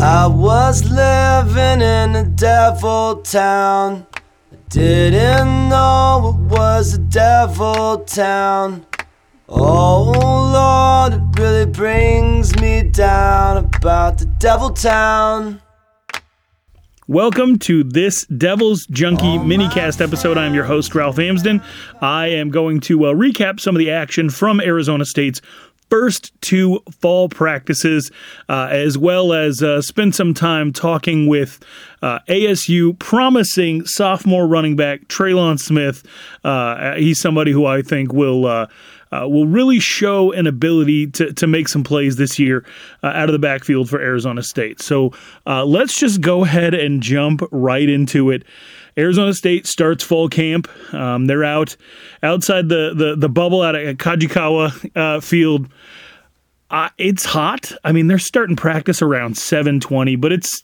I was living in a devil town. I didn't know it was a devil town. Oh Lord, it really brings me down about the devil town. Welcome to this Devil's Junkie minicast episode. I'm your host, Ralph Amsden. I am going to uh, recap some of the action from Arizona State's first two fall practices, uh, as well as uh, spend some time talking with uh, ASU promising sophomore running back Trelon Smith. Uh, he's somebody who I think will. Uh, uh, will really show an ability to, to make some plays this year out of the backfield for Arizona State. So let's just go ahead and jump right into it. Arizona State starts fall camp. Um, they're out outside the, the, the bubble out at Kajikawa uh, Field. Uh, it's hot. I mean, they're starting practice around 720, but it's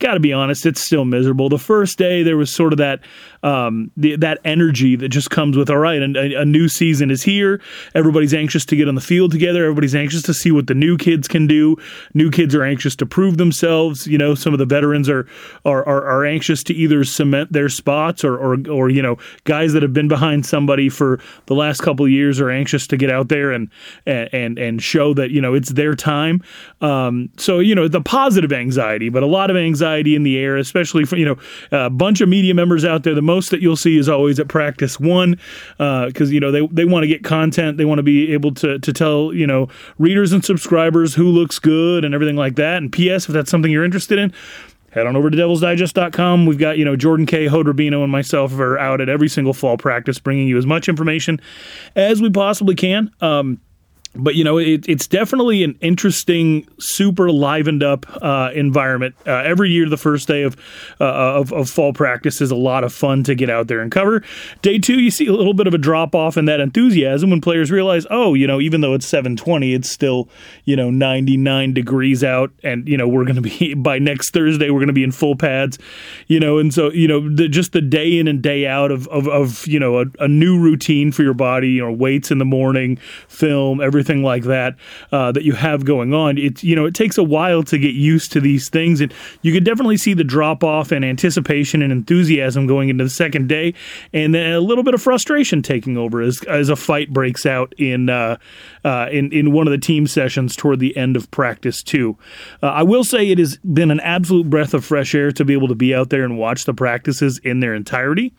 got to be honest, it's still miserable. The first day there was sort of that um, the, that energy that just comes with all right, and a, a, new season is here. Everybody's anxious to get on the field together. Everybody's anxious to see what the new kids can do. New kids are anxious to prove themselves. You know, some of the veterans are are are, are anxious to either cement their spots or, or or you know guys that have been behind somebody for the last couple years are anxious to get out there and and and show that you know it's their time. Um, so you know the positive anxiety, but a lot of anxiety in the air, especially for you know a bunch of media members out there. The most that you'll see is always at practice one because uh, you know they, they want to get content they want to be able to, to tell you know readers and subscribers who looks good and everything like that and ps if that's something you're interested in head on over to devilsdigest.com. We've got, you know, Jordan K, Hod Rabino, and myself are out at every single fall practice bringing you as much information as we possibly can. Um, but you know it, it's definitely an interesting super livened up uh, environment. Uh, every year the first day of, uh, of, of fall practice is a lot of fun to get out there and cover. Day two you see a little bit of a drop off in that enthusiasm when players realize oh you know even though it's 720 it's still you know 99 degrees out and you know we're going to be by next thursday we're going to be in full pads you know and so you know the, just the day in and day out of, of, of you know a, a new routine for your body you know weights in the morning film every everything like that uh, that you have going on. It you know it takes a while to get used to these things, and you can definitely see the drop off and anticipation and enthusiasm going into the second day, and then a little bit of frustration taking over as as a fight breaks out in uh, uh, in in one of the team sessions toward the end of practice too. Uh, I will say it has been an absolute breath of fresh air to be able to be out there and watch the practices in their entirety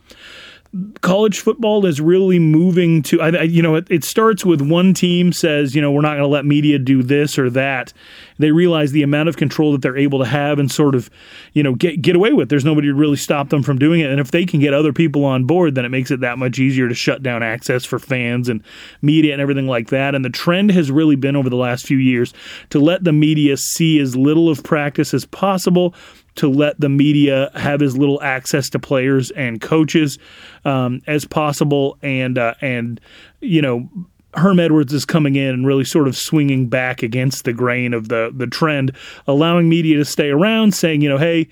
college football is really moving to I, you know it, it, starts with one team says you know we're not going to let media do this or that. They realize the amount of control that they're able to have and sort of you know get get away with. There's nobody to really stop them from doing it. And if they can get other people on board then it makes it that much easier to shut down access for fans and media and everything like that. And the trend has really been over the last few years to let the media see as little of practice as possible to let the media have as little access to players and coaches um, as possible, and uh, and you know. Herm Edwards is coming in and really sort of swinging back against the grain of the the trend, allowing media to stay around, saying, you know, hey,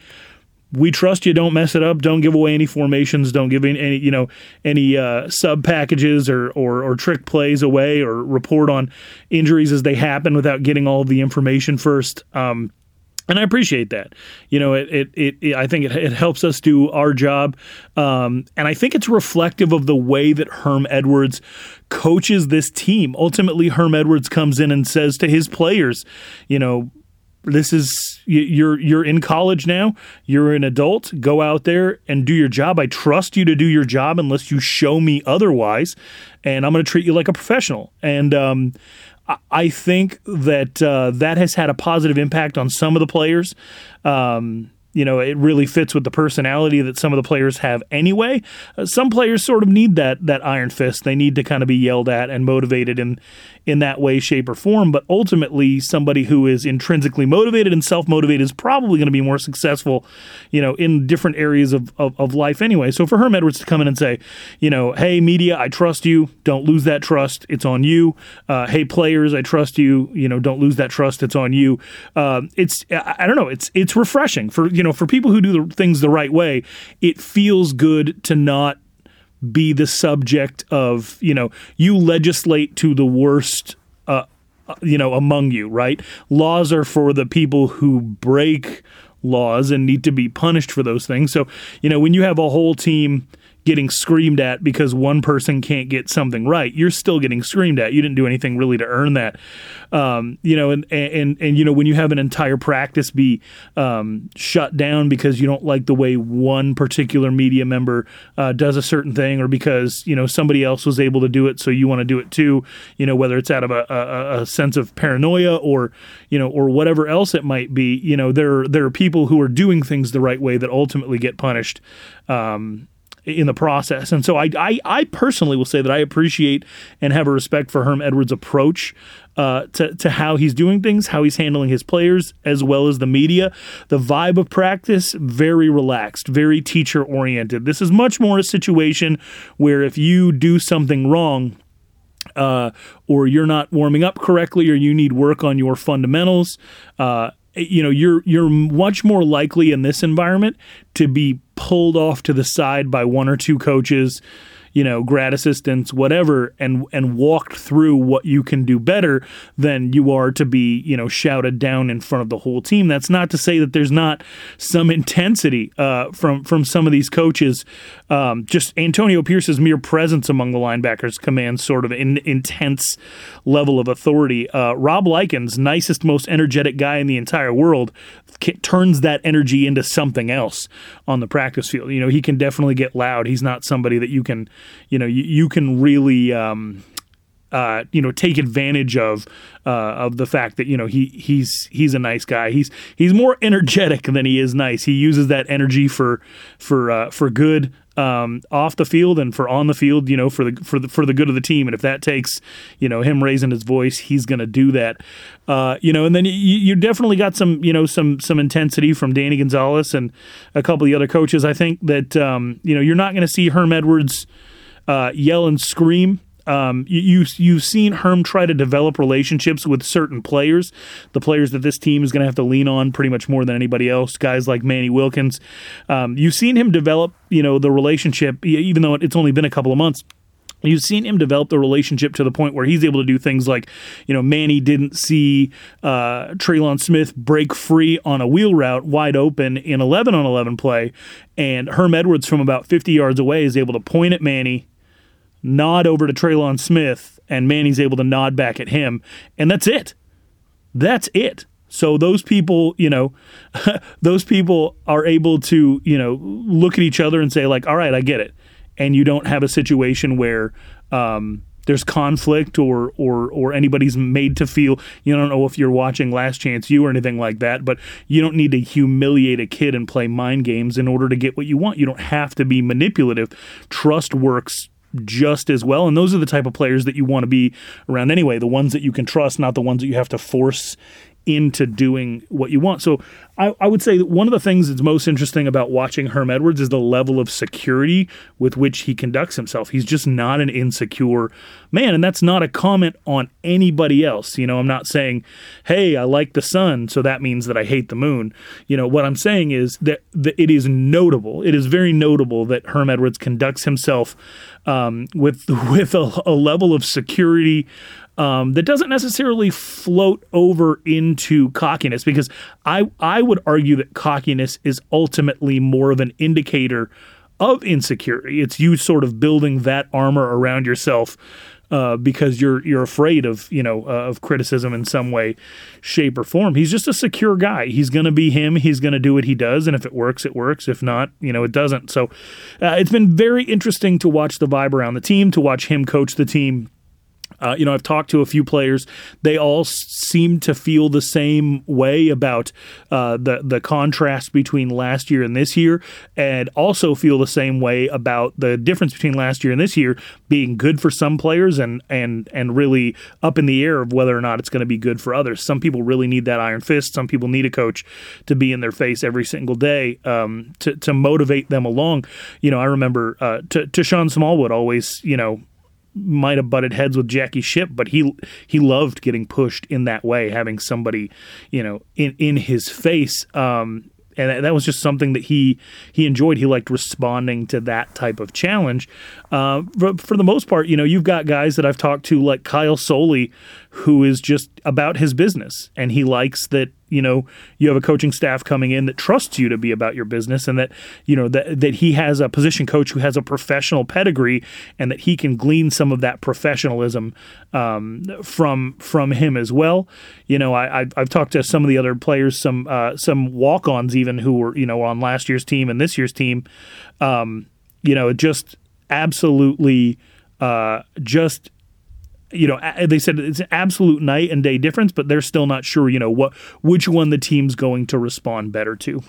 we trust you. Don't mess it up. Don't give away any formations. Don't give any, you know, any uh, sub packages or, or, or trick plays away or report on injuries as they happen without getting all the information first. Um, and I appreciate that. You know, it, it, it, it I think it, it, helps us do our job. Um, and I think it's reflective of the way that Herm Edwards coaches this team. Ultimately, Herm Edwards comes in and says to his players, you know, this is you're you're in college now. You're an adult. Go out there and do your job. I trust you to do your job unless you show me otherwise, and I'm going to treat you like a professional. And um, I think that uh, that has had a positive impact on some of the players. Um, you know, it really fits with the personality that some of the players have anyway. Uh, some players sort of need that that iron fist. They need to kind of be yelled at and motivated in in that way, shape, or form. But ultimately, somebody who is intrinsically motivated and self motivated is probably going to be more successful, you know, in different areas of, of, of, life anyway. So for Herm Edwards to come in and say, you know, hey, media, I trust you. Don't lose that trust. It's on you. Uh, hey, players, I trust you. You know, don't lose that trust. It's on you. Uh, it's, I, I don't know, it's, it's refreshing for, you know, for people who do the things the right way. It feels good to not be the subject of you know you legislate to the worst uh, you know, among you, right? Laws are for the people who break laws and need to be punished for those things. So, you know, when you have a whole team getting screamed at because one person can't get something right, you're still getting screamed at. You didn't do anything really to earn that. Um, you know, and, and, and, you know, when you have an entire practice be um, shut down because you don't like the way one particular media member uh, does a certain thing or because, you know, somebody else was able to do it, so you want to do it too, you know, whether it's out of a, a, a sense of paranoia or, you know, or whatever else it might be, you know, there, there are people who are doing things the right way that ultimately get punished. Um, in the process. And so I, I, I, personally will say that I appreciate and have a respect for Herm Edwards' approach uh, to, to how he's doing things, how he's handling his players, as well as the media. The vibe of practice, very relaxed, very teacher oriented. This is much more a situation where if you do something wrong, uh, or you're not warming up correctly, or you need work on your fundamentals, uh, you know you're you're much more likely in this environment to be pulled off to the side by one or two coaches you know, grad assistants, whatever, and and walked through what you can do better than you are to be, you know, shouted down in front of the whole team. That's not to say that there's not some intensity uh, from from some of these coaches. Um, just Antonio Pierce's mere presence among the linebackers commands sort of an intense level of authority. Uh, Rob Likens, nicest, most energetic guy in the entire world, turns that energy into something else on the practice field. You know, he can definitely get loud. He's not somebody that you can, you know, you, you can really. Um, uh, you know, take advantage of uh, of the fact that you know he he's he's a nice guy. He's he's more energetic than he is nice. He uses that energy for for uh, for good um, off the field and for on the field, you know, for the for the for the good of the team. And if that takes, you know, him raising his voice, he's going to do that. Uh, you know, and then you, you definitely got some, you know, some some intensity from Danny Gonzalez and a couple of the other coaches. I think that um, you know you're not going to see Herm Edwards uh, yell and scream um, you, you've seen Herm try to develop relationships with certain players, the players that this team is going to have to lean on pretty much more than anybody else. Guys like Manny Wilkins, um, you've seen him develop, you know, the relationship, even though it's only been a couple of months. You've seen him develop the relationship to the point where he's able to do things like, you know, Manny didn't see uh, Trelon Smith break free on a wheel route wide open in 11 on 11 play. And Herm Edwards from about 50 yards away is able to point at Manny, nod over to Trelon Smith, and Manny's able to nod back at him, and that's it. That's it. So those people, you know, those people are able to, you know, look at each other and say, like, all right, I get it. And you don't have a situation where um, there's conflict or or or anybody's made to feel you don't know if you're watching Last Chance U or anything like that, but you don't need to humiliate a kid and play mind games in order to get what you want. You don't have to be manipulative. Trust works just as well. And those are the type of players that you want to be around anyway, the ones that you can trust, not the ones that you have to force into doing what you want. So I, I, would say that one of the things that's most interesting about watching Herm Edwards is the level of security with which he conducts himself. He's just not an insecure man. And that's not a comment on anybody else. You know, I'm not saying, hey, I like the sun, so that means that I hate the moon. You know, what I'm saying is that, that it is notable, it is very notable that Herm Edwards conducts himself um, with, with a, a level of security um, that doesn't necessarily float over into cockiness because I I would argue that cockiness is ultimately more of an indicator of insecurity. It's you sort of building that armor around yourself uh, because you're you're afraid of you know uh, of criticism in some way, shape or form. He's just a secure guy. He's to be him. He's to do what he does, and if it works, it works. If not, you know, it doesn't. So uh, it's been very interesting to watch the vibe around the team, to watch him coach the team uh, you know, I've talked to a few players. They all seem to feel the same way about uh, the the contrast between last year and this year, and also feel the same way about the difference between last year and this year being good for some players and and and really up in the air of whether or not it's going to be good for others. Some people really need that iron fist. Some people need a coach to be in their face every single day um, to to motivate them along. You know, I remember uh, to Tashon Smallwood always you know might have butted heads with Jackie Shipp, but he he loved getting pushed in that way, having somebody, you know, in in his face. Um, and that was just something that he he enjoyed. He liked responding to that type of challenge. Uh, for, for, the most part, you know, you've got guys that I've talked to like Kyle Soelle, who is just about his business. And he likes that you know you have a coaching staff coming in that trusts you to be about your business and that you know that that he has a position coach who has a professional pedigree and that he can glean some of that professionalism um, from from him as well. You know I I've, talked to some of the other players some uh, some walk-ons even who were you know on last year's team and this year's team. Um, you know just absolutely uh, just you know, they said it's an absolute night and day difference, but they're still not sure, you know, what which one the team's going to respond better to.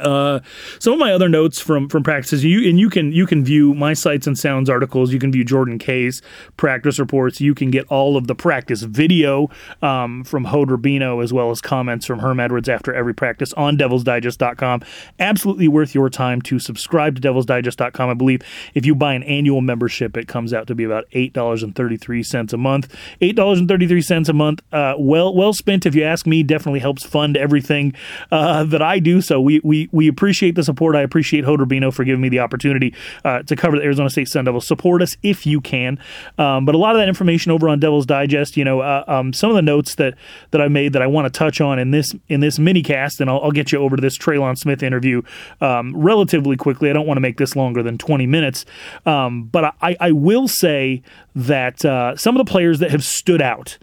Uh, some of my other notes from from practices, you and you can you can view my sights and sounds articles. You can view Jordan Kay's practice reports. You can get all of the practice video um, from Hod Rabino as well as comments from Herm Edwards after every practice on DevilsDigest.com. Absolutely worth your time to subscribe to DevilsDigest.com. I believe if you buy an annual membership, it comes out to be about eight dollars and thirty three cents a month. Eight dollars and thirty three cents a month. Uh, well well spent, if you ask me. Definitely helps fund everything uh, that I do. So we we we appreciate the support. I appreciate Hod Rabino for giving me the opportunity uh, to cover the Arizona State Sun Devils. Support us if you can. Um, but a lot of that information over on Devils Digest. You know, uh, um, some of the notes that that I made that I want to touch on in this in this mini cast, and I'll, I'll get you over to this Trelon Smith interview um, relatively quickly. I don't want to make this longer than 20 minutes, um, but I, I will say that uh, some of the players that have stood out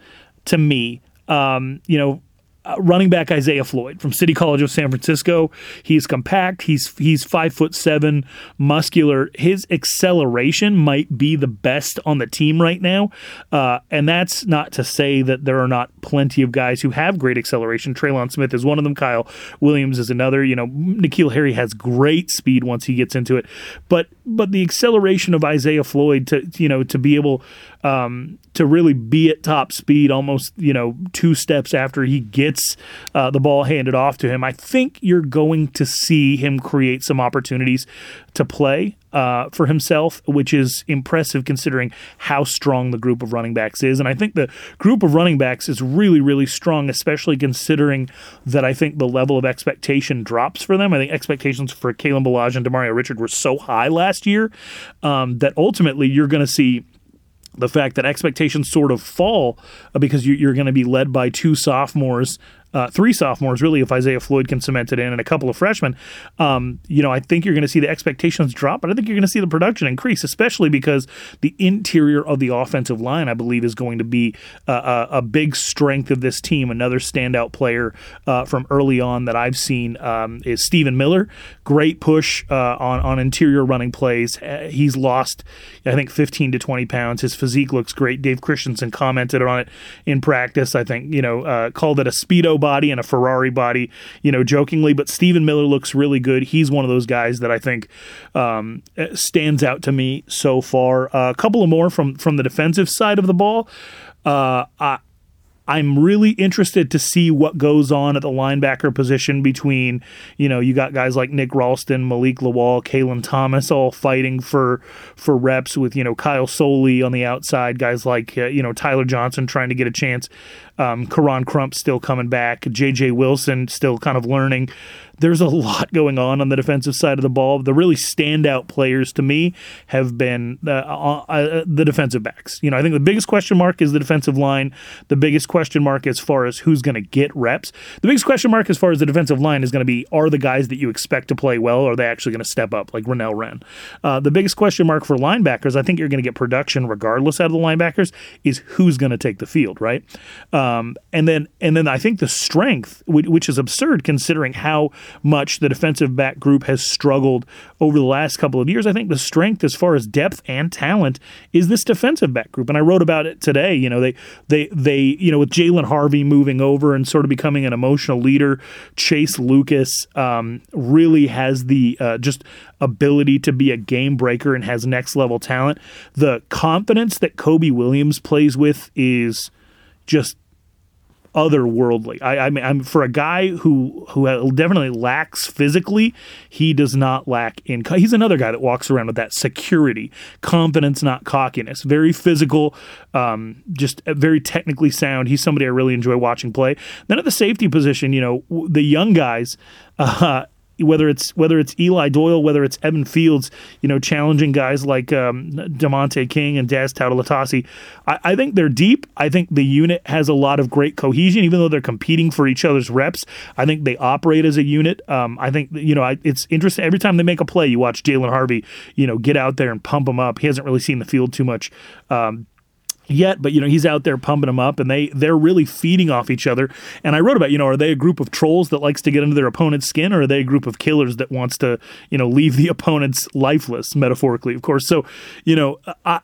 to me, um, you know, uh, running back Isaiah Floyd from City College of San Francisco. He's compact. He's he's five foot seven, muscular. His acceleration might be the best on the team right now, uh, and that's not to say that there are not plenty of guys who have great acceleration. Trelon Smith is one of them. Kyle Williams is another. You know, N'Keal Harry has great speed once he gets into it, but but the acceleration of Isaiah Floyd to you know to be able um, to really be at top speed almost, you know, two steps after he gets uh, the ball handed off to him. I think you're going to see him create some opportunities to play uh, for himself, which is impressive considering how strong the group of running backs is. And I think the group of running backs is really, really strong, especially considering that I think the level of expectation drops for them. I think expectations for Kalen Ballage and Demario Richard were so high last year um, that ultimately you're going to see the fact that expectations sort of fall uh, because you, are going to be led by two sophomores uh, three sophomores, really, if Isaiah Floyd can cement it in, and a couple of freshmen, um, you know, I think you're going to see the expectations drop, but I think you're going to see the production increase, especially because the interior of the offensive line, I believe, is going to be a, a big strength of this team. Another standout player uh, from early on that I've seen um, is Stephen Miller. Great push uh, on on interior running plays. Uh, he's lost, I think, 15 to 20 pounds. His physique looks great. Dave Christensen commented on it in practice. I think you know uh, called it a speedo body and a Ferrari body, you know, jokingly. But Stephen Miller looks really good. He's one of those guys that I think um, stands out to me so far. Uh, a couple of more from from the defensive side of the ball. Uh, I, I'm really interested to see what goes on at the linebacker position between, you know, you got guys like Nick Ralston, Malik Lawal, Kalen Thomas all fighting for for reps with, you know, Kyle Soelle on the outside, guys like, uh, you know, Tyler Johnson trying to get a chance, um, Koron Crump still coming back, J.J. Wilson still kind of learning there's a lot going on on the defensive side of the ball. The really standout players to me have been uh, uh, uh, the defensive backs. You know, I think the biggest question mark is the defensive line. The biggest question mark as far as who's going to get reps. The biggest question mark as far as the defensive line is going to be are the guys that you expect to play well, are they actually going to step up, like Rennell Wren? Uh, the biggest question mark for linebackers, I think you're going to get production regardless out of the linebackers, is who's going to take the field, right? Um, and then and then I think the strength, which is absurd considering how much the defensive back group has struggled over the last couple of years. I think the strength as far as depth and talent is this defensive back group. And I wrote about it today. You know, they they they, you know, with Jalen Harvey moving over and sort of becoming an emotional leader, Chase Lucas um, really has the uh, just ability to be a game breaker and has next level talent. The confidence that Kobe Williams plays with is just otherworldly. I, I mean, I'm for a guy who who definitely lacks physically, he does not lack in. He's another guy that walks around with that security, confidence, not cockiness. Very physical, um, just very technically sound. He's somebody I really enjoy watching play. Then at the safety position, you know, the young guys. Uh, whether it's whether it's Eli Doyle, whether it's Evan Fields, you know, challenging guys like um, Damontae King and Daz Tautalatasi. I, I think they're deep. I think the unit has a lot of great cohesion, even though they're competing for each other's reps. I think they operate as a unit. Um, I think you know I, it's interesting. Every time they make a play, you watch Jalen Harvey, you know, get out there and pump them up. He hasn't really seen the field too much. Um, yet, but you know he's out there pumping them up, and they they're really feeding off each other. And I wrote about you know are they a group of trolls that likes to get into their opponent's skin, or are they a group of killers that wants to you know leave the opponents lifeless, metaphorically, of course. So you know I,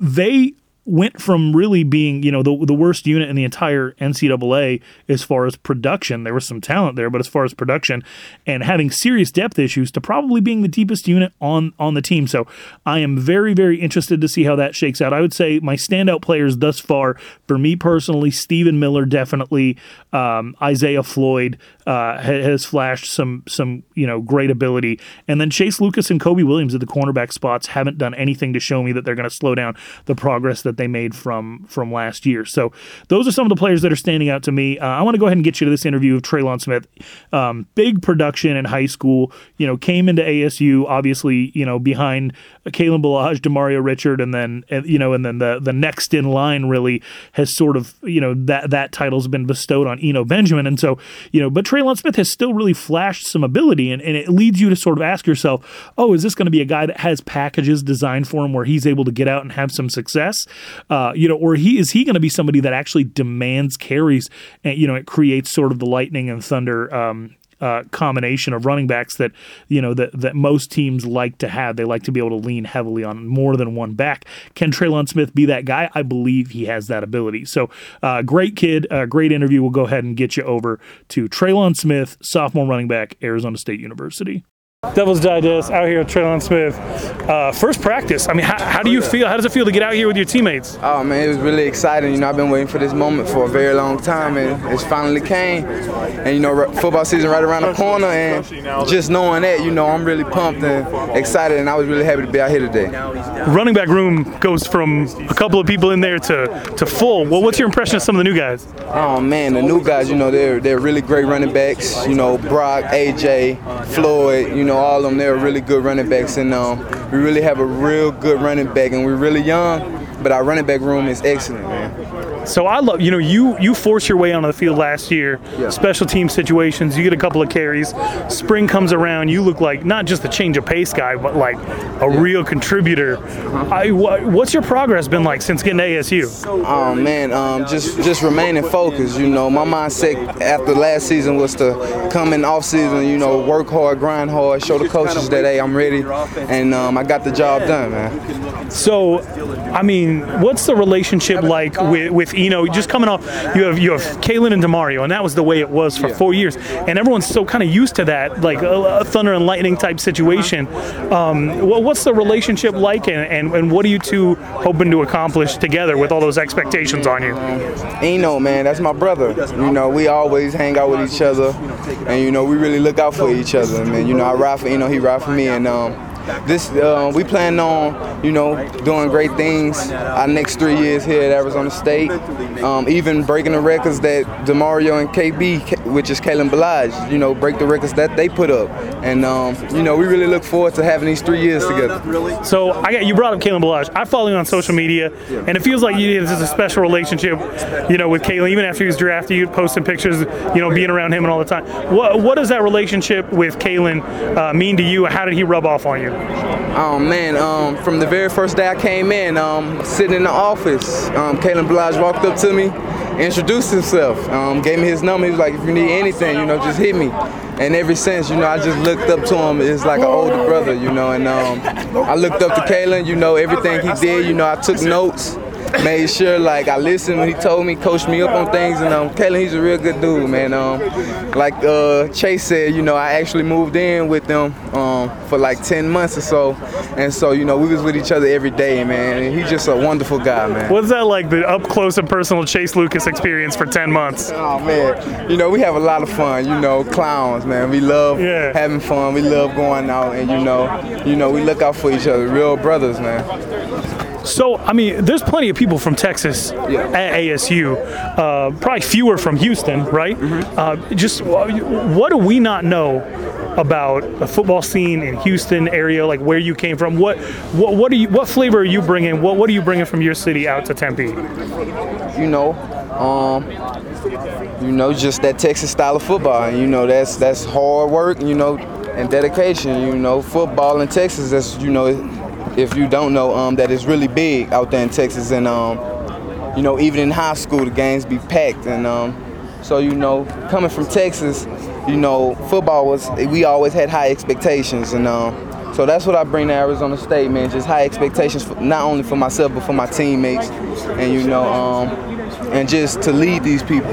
they went from really being, you know, the, the worst unit in the entire NCAA as far as production. There was some talent there, but as far as production and having serious depth issues to probably being the deepest unit on on the team. So I am very, very interested to see how that shakes out. I would say my standout players thus far, for me personally, Stephen Miller definitely, um, Isaiah Floyd uh, has flashed some some you know great ability, and then Chase Lucas and Kobe Williams at the cornerback spots haven't done anything to show me that they're going to slow down the progress that they made from from last year. So those are some of the players that are standing out to me. Uh, I want to go ahead and get you to this interview of Trelon Smith. Um, big production in high school. You know, came into ASU obviously. You know, behind Kalen Ballage, Demario Richard, and then you know, and then the the next in line really has sort of you know that that title's been bestowed on Eno Benjamin, and so you know, but Trelon Smith has still really flashed some ability, and, and it leads you to sort of ask yourself, oh, is this going to be a guy that has packages designed for him where he's able to get out and have some success? Uh, you know, or he is he going to be somebody that actually demands carries and you know it creates sort of the lightning and thunder um, uh, combination of running backs that you know that that most teams like to have. They like to be able to lean heavily on more than one back. Can Trelon Smith be that guy? I believe he has that ability. So, uh, great kid, uh, great interview. We'll go ahead and get you over to Trelon Smith, sophomore running back, Arizona State University. Devil's Digest out here with Trelon Smith. Uh, first practice. I mean, how, how, do you feel? How does it feel to get out here with your teammates? Oh man, it was really exciting. You know, I've been waiting for this moment for a very long time, and it's finally came. And you know, football season right around the corner, and just knowing that, you know, I'm really pumped and excited, and I was really happy to be out here today. Running back room goes from a couple of people in there to to full. Well, what's your impression of some of the new guys? Oh man, the new guys, you know, they're they're really great running backs. You know, Brock, AJ, Floyd. You know, all of them, they're really good running backs, and um, we really have a real good running back, and we're really young, but our running back room is excellent, man. So I love, you know, you you force your way onto the field last year, yeah. special team situations. You get a couple of carries. Spring comes around, you look like not just a change of pace guy, but like a yeah. real contributor. Uh-huh. I, what's your progress been like since getting to ASU? Oh man, um, just just remaining focused. You know, my mindset after last season was to come in off season. You know, work hard, grind hard, show the coaches that hey, I'm ready, and um, I got the job done, man. So, I mean, what's the relationship like with with you know, just coming off, you have you have Kalen and Demario, and that was the way it was for yeah. four years, and everyone's so kind of used to that, like a, a, thunder and lightning type situation. Um, well, what's the relationship like, and, and, and what are you two hoping to accomplish together with all those expectations on you? Eno, man, that's my brother. You know, we always hang out with each other, and you know, we really look out for each other. Man, you know, I ride for Eno, he ride for me, and um, this uh, we plan on you know doing great things our next three years here at Arizona State. Um, even breaking the records that Demario and KB, which is Kalen Ballage, you know, break the records that they put up. And um, you know, we really look forward to having these three years together. So I got you brought up Kalen Ballage. I follow you on social media, and it feels like you this is a special relationship, you know, with Kalen. Even after he was drafted, you posting pictures, you know, being around him and all the time. What what does that relationship with Kalen uh, mean to you? How did he rub off on you? Oh man, um, from the very first day I came in, um, sitting in the office, um, Kalen Ballage walked up to me, introduced himself, um, gave me his number. He was like, "If you need anything, you know, just hit me." And ever since, you know, I just looked up to him as like an older brother, you know. And um, I looked up to Kalen, you know, everything he did. You know, I took notes made sure like I listened when he told me, coached me up on things, and um, Kalen, he's a real good dude, man. Um, like uh, Chase said, you know, I actually moved in with them um, for like 10 months or so, and so you know we was with each other every day, man. And he's just a wonderful guy, man. What's that like, the up close and personal Chase Lucas experience for 10 months? Oh man, you know we have a lot of fun. You know, clowns, man. We love yeah. having fun. We love going out, and you know, you know we look out for each other, real brothers, man. So, I mean, there's plenty of people from Texas yeah. at ASU, uh, probably fewer from Houston, right? Mm-hmm. Uh, just what do we not know about the football scene in Houston area, like where you came from. What what what are you what flavor are you bringing? What what are you bringing from your city out to Tempe? You know, um, you know, just that Texas style of football. You know, that's that's hard work. You know, and dedication. You know, football in Texas. That's you know, if you don't know, um, that is really big out there in Texas. And um, you know, even in high school, the games be packed. And um, so you know, coming from Texas, you know, football was we always had high expectations. And um, so that's what I bring to Arizona State, man. Just high expectations, for, not only for myself but for my teammates, and you know, um, and just to lead these people.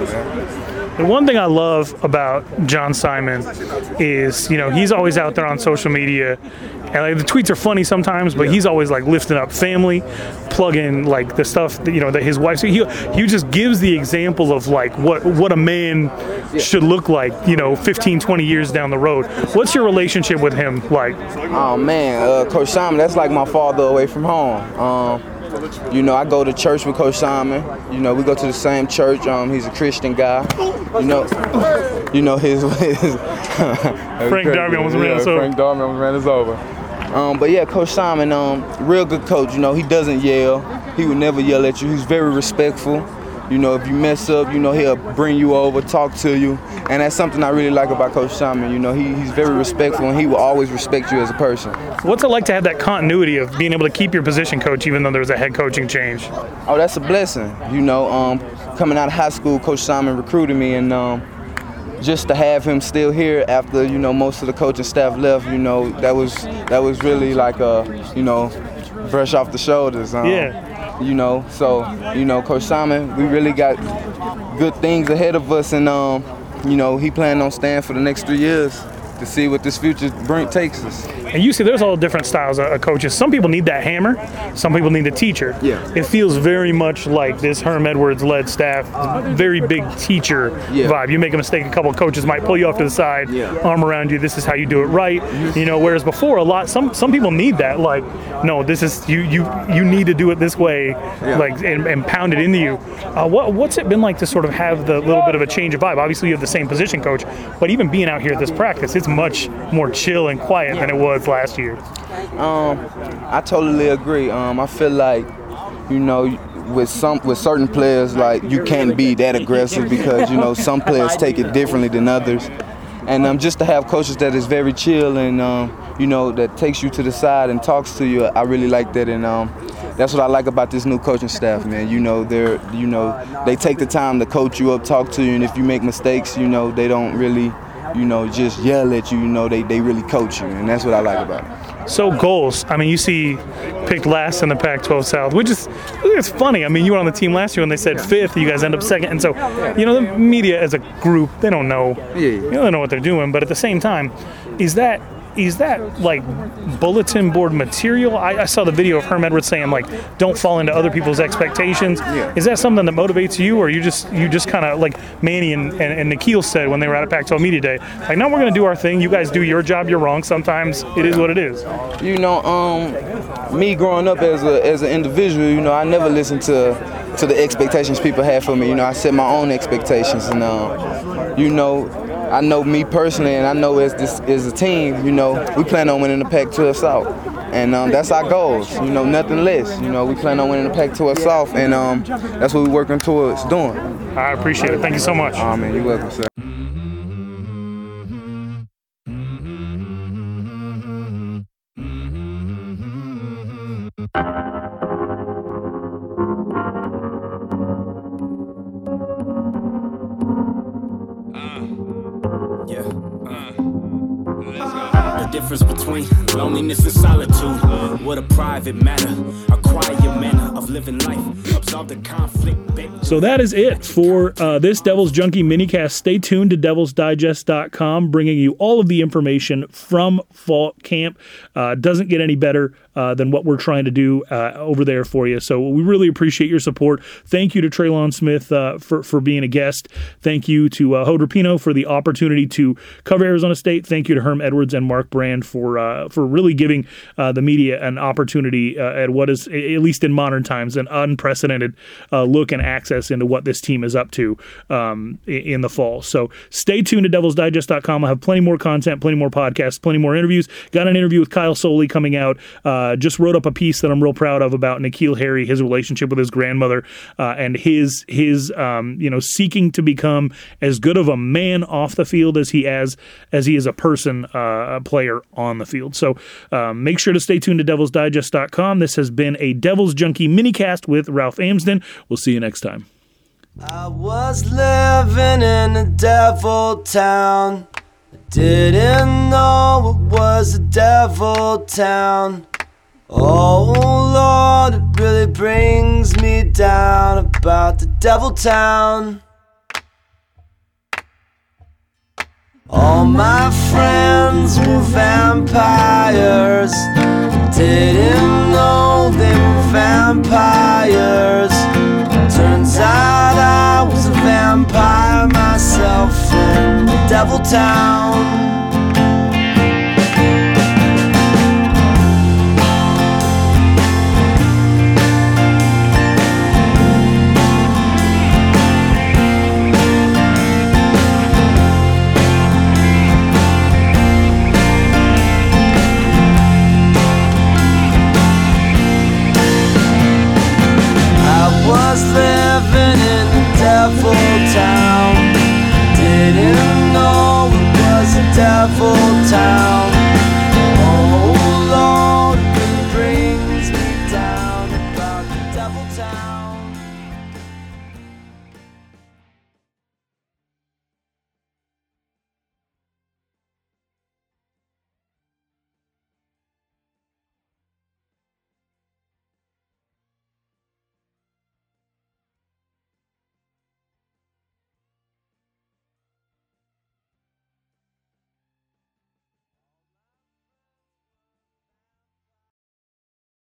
The one thing I love about John Simon is, you know, he's always out there on social media, and like the tweets are funny sometimes, but he's always like lifting up family, plugging like the stuff that, you know that his wife. So he he just gives the example of like what what a man should look like, you know, 15, 20 years down the road. What's your relationship with him like? Oh man, uh, Coach Simon, that's like my father away from home. Um, you know, I go to church with Coach Simon. You know, we go to the same church. Um, he's a Christian guy. You know, you know his. his Frank Darby almost ran us over. Frank Darby almost ran us over. Um, but yeah, Coach Simon, um, real good coach. You know, he doesn't yell. He would never yell at you. He's very respectful. You know, if you mess up, you know, he'll bring you over, talk to you. And that's something I really like about Coach Simon. You know, he, he's very respectful and he will always respect you as a person. What's it like to have that continuity of being able to keep your position coach even though there's a head coaching change? Oh, that's a blessing. You know, um, coming out of high school, Coach Simon recruited me and um, just to have him still here after, you know, most of the coaching staff left, you know, that was that was really like a, you know, fresh off the shoulders. Um, Yeah. You know, so you know, Coach Simon, we really got good things ahead of us, and um, you know, he planning on staying for the next three years to see what this future bring takes us. And you see, there's all different styles of of coaches. Some people need that hammer. Some people need the teacher. Yeah. It feels very much like this Herm Edwards-led staff, very big teacher Yeah. vibe. You make a mistake, a couple of coaches might pull you off to the side, Yeah. arm around you. This is how you do it right. You know, whereas before, a lot some some people need that. Like, no, this is you you you need to do it this way, yeah. like and, and pound it into you. Uh, what what's it been like to sort of have the little bit of a change of vibe? Obviously, you have the same position coach, but even being out here at this practice, it's much more chill and quiet than it was last year. I totally agree. Um, I feel like, you know, with some with certain players, like you can't be that aggressive because you know some players take it differently than others. And um, just to have coaches that is very chill and um, you know that takes you to the side and talks to you, I really like that. And um, that's what I like about this new coaching staff, man. You know, they're you know they take the time to coach you up, talk to you, and if you make mistakes, you know they don't really you know just yell at you. You know they they really coach you, and that's what I like about it. So goals. I mean, you see, picked last in the Pac-12 South, which is it's funny. I mean, you were on the team last year and they said fifth. You guys end up second, and so you know the media as a group they don't know. Yeah, yeah. You don't know what they're doing, but at the same time, is that is that like bulletin board material? I, I saw the video of Herm Edwards saying like, "Don't fall into other people's expectations." Yeah. Is that something that motivates you, or you just you just kind of like Manny and, and, and N'Keal said when they were out at Pac-12 Media Day, like, "No, we're going to do our thing. You guys do your job. You're wrong. Sometimes it is what it is." you know, um, me growing up as a as an individual, you know, I never listened to to the expectations people had for me. You know, I set my own expectations, and um, you know, I know me personally, and I know as this as a team, you know, we plan on winning the Pac-12 South, and um, that's our goals. You know, nothing less. You know, we plan on winning the Pac-12 South, and um, that's what we're working towards doing. I appreciate it. Thank you so much. Oh man, you're welcome, sir. The conflict. So that is it for uh, this Devil's Junkie minicast. Stay tuned to devilsdigest.com, bringing you all of the information from fall camp. Uh, doesn't get any better uh, than what we're trying to do uh, over there for you. So we really appreciate your support. Thank you to Trelon Smith uh, for, for being a guest. Thank you to uh, for the opportunity to cover Arizona State. Thank you to Herm Edwards and Mark Brand for uh, for really giving the media an opportunity at what is, at least in modern times, an unprecedented look and access into what this team is up to um, in the fall. So stay tuned to devilsdigest.com. I'll have plenty more content, plenty more podcasts, plenty more interviews. Got an interview with Kyle Soelle coming out. Uh, just wrote up a piece that I'm real proud of about N'Keal Harry, his relationship with his grandmother, uh, and his his um, you know seeking to become as good of a man off the field as he as as he is a person, uh, a player on the field. So um, make sure to stay tuned to devilsdigest.com. This has been a Devil's Junkie minicast with Ralph Amsden. We'll see you next time. I was living in a devil town. I didn't know it was a devil town. Oh Lord, it really brings me down about the devil town. All my friends were vampires. Didn't know they were vampires. I was a vampire myself in devil town.